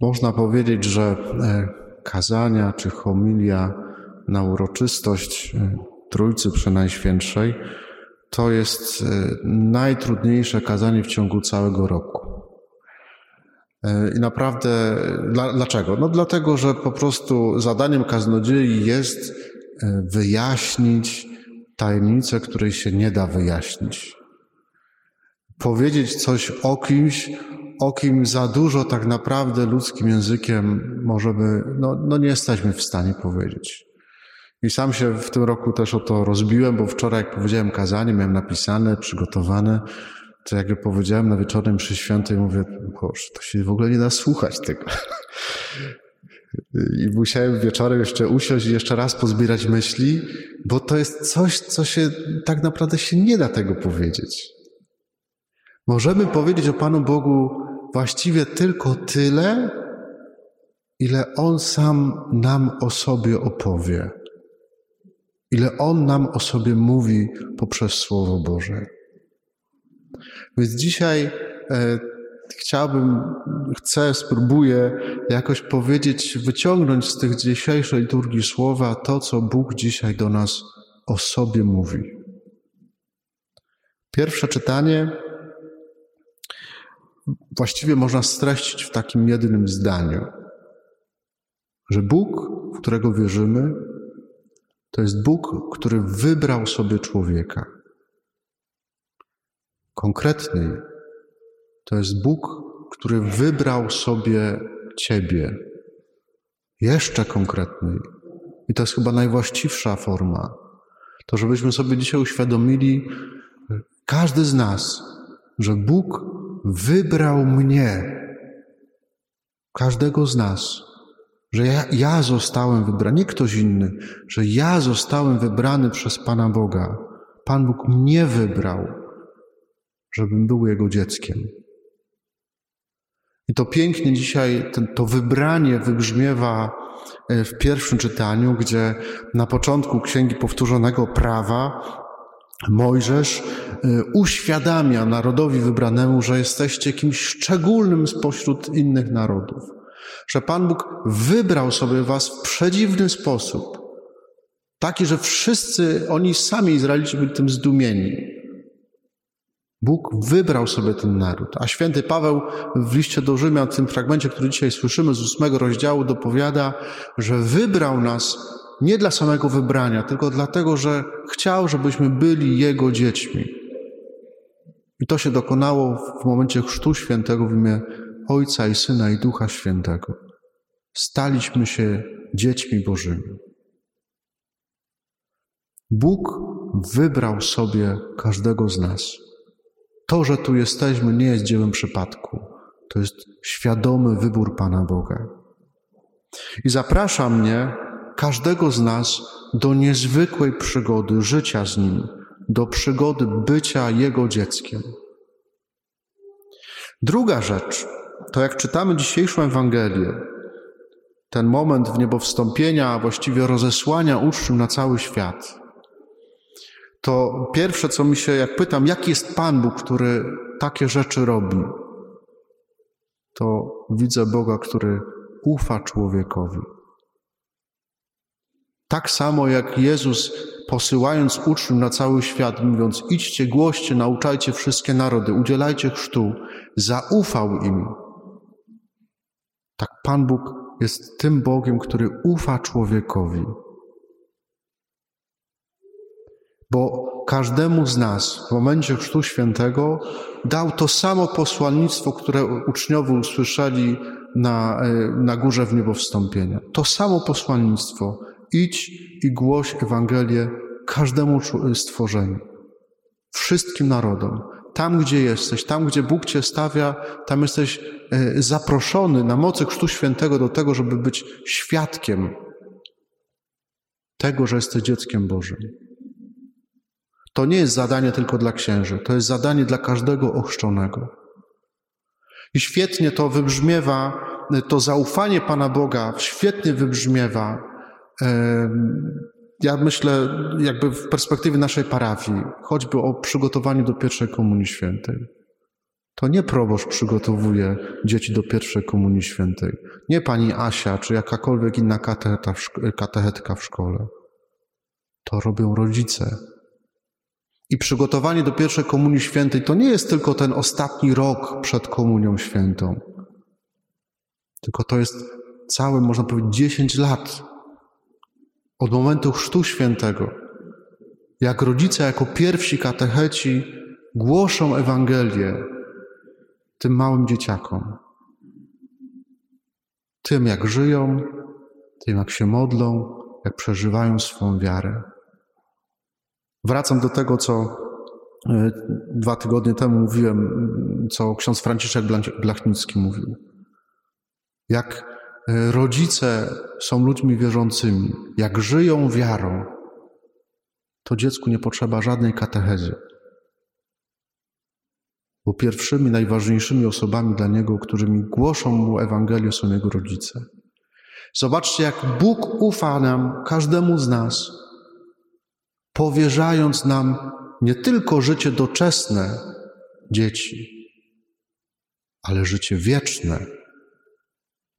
Można powiedzieć, że e, kazania czy homilia na uroczystość e, Trójcy Przenajświętszej to jest e, najtrudniejsze kazanie w ciągu całego roku. I naprawdę, dlaczego? No dlatego, że po prostu zadaniem kaznodziei jest wyjaśnić tajemnicę, której się nie da wyjaśnić. Powiedzieć coś o kimś, o kim za dużo tak naprawdę ludzkim językiem możemy, no, no nie jesteśmy w stanie powiedzieć. I sam się w tym roku też o to rozbiłem, bo wczoraj, jak powiedziałem kazanie, miałem napisane, przygotowane, to jak powiedziałem na wieczornym przy świętej, mówię, boże, to się w ogóle nie da słuchać tego. I musiałem wieczorem jeszcze usiąść i jeszcze raz pozbierać myśli, bo to jest coś, co się tak naprawdę się nie da tego powiedzieć. Możemy powiedzieć o Panu Bogu właściwie tylko tyle, ile On sam nam o sobie opowie, ile On nam o sobie mówi poprzez Słowo Boże. Więc dzisiaj e, chciałbym, chcę, spróbuję jakoś powiedzieć, wyciągnąć z tych dzisiejszej liturgii słowa to, co Bóg dzisiaj do nas o sobie mówi. Pierwsze czytanie właściwie można streścić w takim jednym zdaniu, że Bóg, w którego wierzymy, to jest Bóg, który wybrał sobie człowieka. Konkretniej, to jest Bóg, który wybrał sobie Ciebie. Jeszcze konkretniej. I to jest chyba najwłaściwsza forma. To, żebyśmy sobie dzisiaj uświadomili, każdy z nas, że Bóg wybrał mnie, każdego z nas, że ja, ja zostałem wybrany, nie ktoś inny, że ja zostałem wybrany przez Pana Boga. Pan Bóg mnie wybrał, żebym był Jego dzieckiem. I to pięknie dzisiaj ten, to wybranie wybrzmiewa e, w pierwszym czytaniu, gdzie na początku Księgi Powtórzonego Prawa Mojżesz e, uświadamia narodowi wybranemu, że jesteście kimś szczególnym spośród innych narodów. Że Pan Bóg wybrał sobie was w przedziwny sposób. Taki, że wszyscy oni sami Izraelici byli tym zdumieni. Bóg wybrał sobie ten naród, a święty Paweł w liście do Rzymian, w tym fragmencie, który dzisiaj słyszymy z ósmego rozdziału, dopowiada, że wybrał nas nie dla samego wybrania, tylko dlatego, że chciał, żebyśmy byli Jego dziećmi. I to się dokonało w momencie chrztu świętego w imię Ojca i Syna i Ducha Świętego. Staliśmy się dziećmi Bożymi. Bóg wybrał sobie każdego z nas. To, że tu jesteśmy, nie jest dziełem przypadku. To jest świadomy wybór Pana Boga. I zaprasza mnie, każdego z nas, do niezwykłej przygody życia z Nim, do przygody bycia Jego dzieckiem. Druga rzecz, to jak czytamy dzisiejszą Ewangelię, ten moment w niebowstąpienia, a właściwie rozesłania uczniów na cały świat, to pierwsze, co mi się, jak pytam, jaki jest Pan Bóg, który takie rzeczy robi, to widzę Boga, który ufa człowiekowi. Tak samo jak Jezus, posyłając uczniów na cały świat, mówiąc: idźcie, głoście, nauczajcie wszystkie narody, udzielajcie chrztu, zaufał im. Tak Pan Bóg jest tym Bogiem, który ufa człowiekowi. Bo każdemu z nas w momencie Chrztu Świętego dał to samo posłannictwo, które uczniowie usłyszeli na, e, na górze w niebo wstąpienia. To samo posłannictwo. Idź i głoś Ewangelię każdemu stworzeniu, wszystkim narodom. Tam, gdzie jesteś, tam, gdzie Bóg Cię stawia, tam jesteś e, zaproszony na mocy Chrztu Świętego do tego, żeby być świadkiem tego, że jesteś dzieckiem Bożym. To nie jest zadanie tylko dla księży, to jest zadanie dla każdego ochrzczonego. I świetnie to wybrzmiewa, to zaufanie Pana Boga świetnie wybrzmiewa. Ja myślę, jakby w perspektywie naszej parafii, choćby o przygotowaniu do pierwszej Komunii Świętej. To nie proboszcz przygotowuje dzieci do pierwszej komunii świętej. Nie pani Asia, czy jakakolwiek inna katechetka w szkole. To robią rodzice. I przygotowanie do pierwszej komunii świętej to nie jest tylko ten ostatni rok przed komunią świętą. Tylko to jest całe, można powiedzieć, 10 lat od momentu chrztu świętego. Jak rodzice, jako pierwsi katecheci głoszą Ewangelię tym małym dzieciakom. Tym, jak żyją, tym, jak się modlą, jak przeżywają swoją wiarę. Wracam do tego, co e, dwa tygodnie temu mówiłem, co ksiądz Franciszek Blachnicki mówił. Jak rodzice są ludźmi wierzącymi, jak żyją wiarą, to dziecku nie potrzeba żadnej katechezy. Bo pierwszymi, najważniejszymi osobami dla niego, którymi głoszą mu Ewangelię, są jego rodzice. Zobaczcie, jak Bóg ufa nam, każdemu z nas, powierzając nam nie tylko życie doczesne dzieci, ale życie wieczne.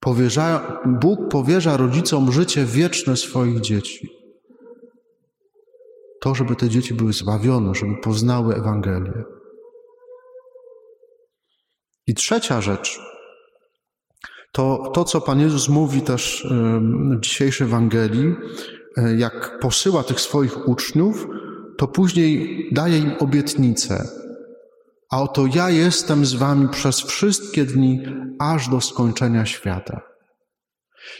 Powierza, Bóg powierza rodzicom życie wieczne swoich dzieci. To, żeby te dzieci były zbawione, żeby poznały Ewangelię. I trzecia rzecz, to to, co Pan Jezus mówi też w dzisiejszej Ewangelii, e, jak posyła tych swoich uczniów, to później daje im obietnicę. A oto ja jestem z wami przez wszystkie dni, aż do skończenia świata.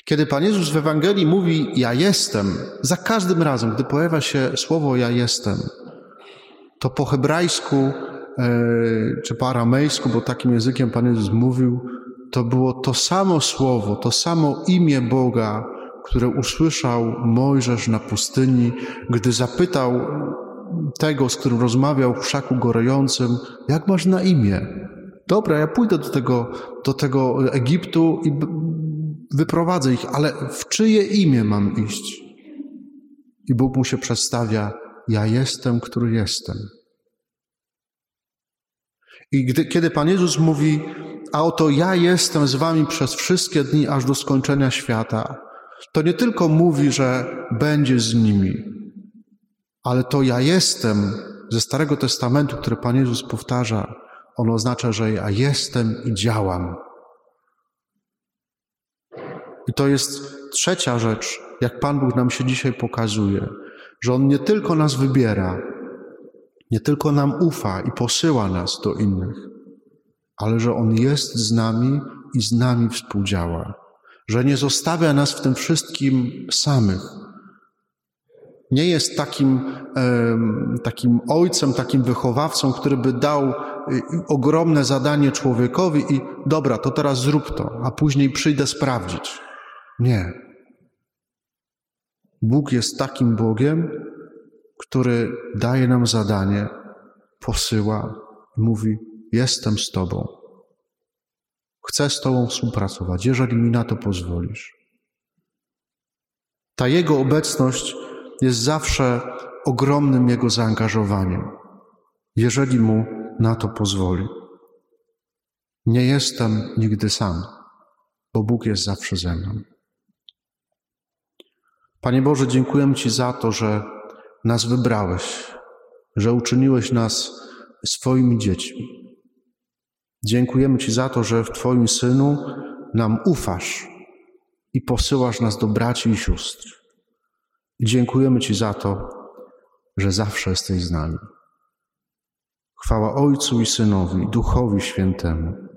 Kiedy Pan Jezus w Ewangelii mówi ja jestem, za każdym razem, gdy pojawia się słowo ja jestem, to po hebrajsku e, czy po aramejsku, bo takim językiem Pan Jezus mówił, to było to samo słowo, to samo imię Boga, które usłyszał Mojżesz na pustyni, gdy zapytał tego, z którym rozmawiał w szaku gorejącym, jak masz na imię? Dobra, ja pójdę do tego, do tego Egiptu i wyprowadzę ich, ale w czyje imię mam iść? I Bóg mu się przedstawia, ja jestem, który jestem. I gdy, kiedy Pan Jezus mówi, a oto ja jestem z wami przez wszystkie dni, aż do skończenia świata, to nie tylko mówi, że będzie z nimi, ale to ja jestem ze Starego Testamentu, który Pan Jezus powtarza, on oznacza, że ja jestem i działam. I to jest trzecia rzecz, jak Pan Bóg nam się dzisiaj pokazuje, że On nie tylko nas wybiera, nie tylko nam ufa i posyła nas do innych, ale że On jest z nami i z nami współdziała, że nie zostawia nas w tym wszystkim samych. Nie jest takim, takim ojcem, takim wychowawcą, który by dał y, ogromne zadanie człowiekowi i dobra, to teraz zrób to, a później przyjdę sprawdzić. Nie. Bóg jest takim Bogiem, który daje nam zadanie, posyła, mówi: Jestem z Tobą. Chcę z Tobą współpracować, jeżeli mi na to pozwolisz. Ta Jego obecność jest zawsze ogromnym Jego zaangażowaniem, jeżeli Mu na to pozwoli. Nie jestem nigdy sam, bo Bóg jest zawsze ze mną. Panie Boże, dziękujemy Ci za to, że nas wybrałeś, że uczyniłeś nas swoimi dziećmi. Dziękujemy Ci za to, że w Twoim Synu nam ufasz i posyłasz nas do braci i sióstr. Dziękujemy Ci za to, że zawsze jesteś z nami. Chwała Ojcu i Synowi, Duchowi Świętemu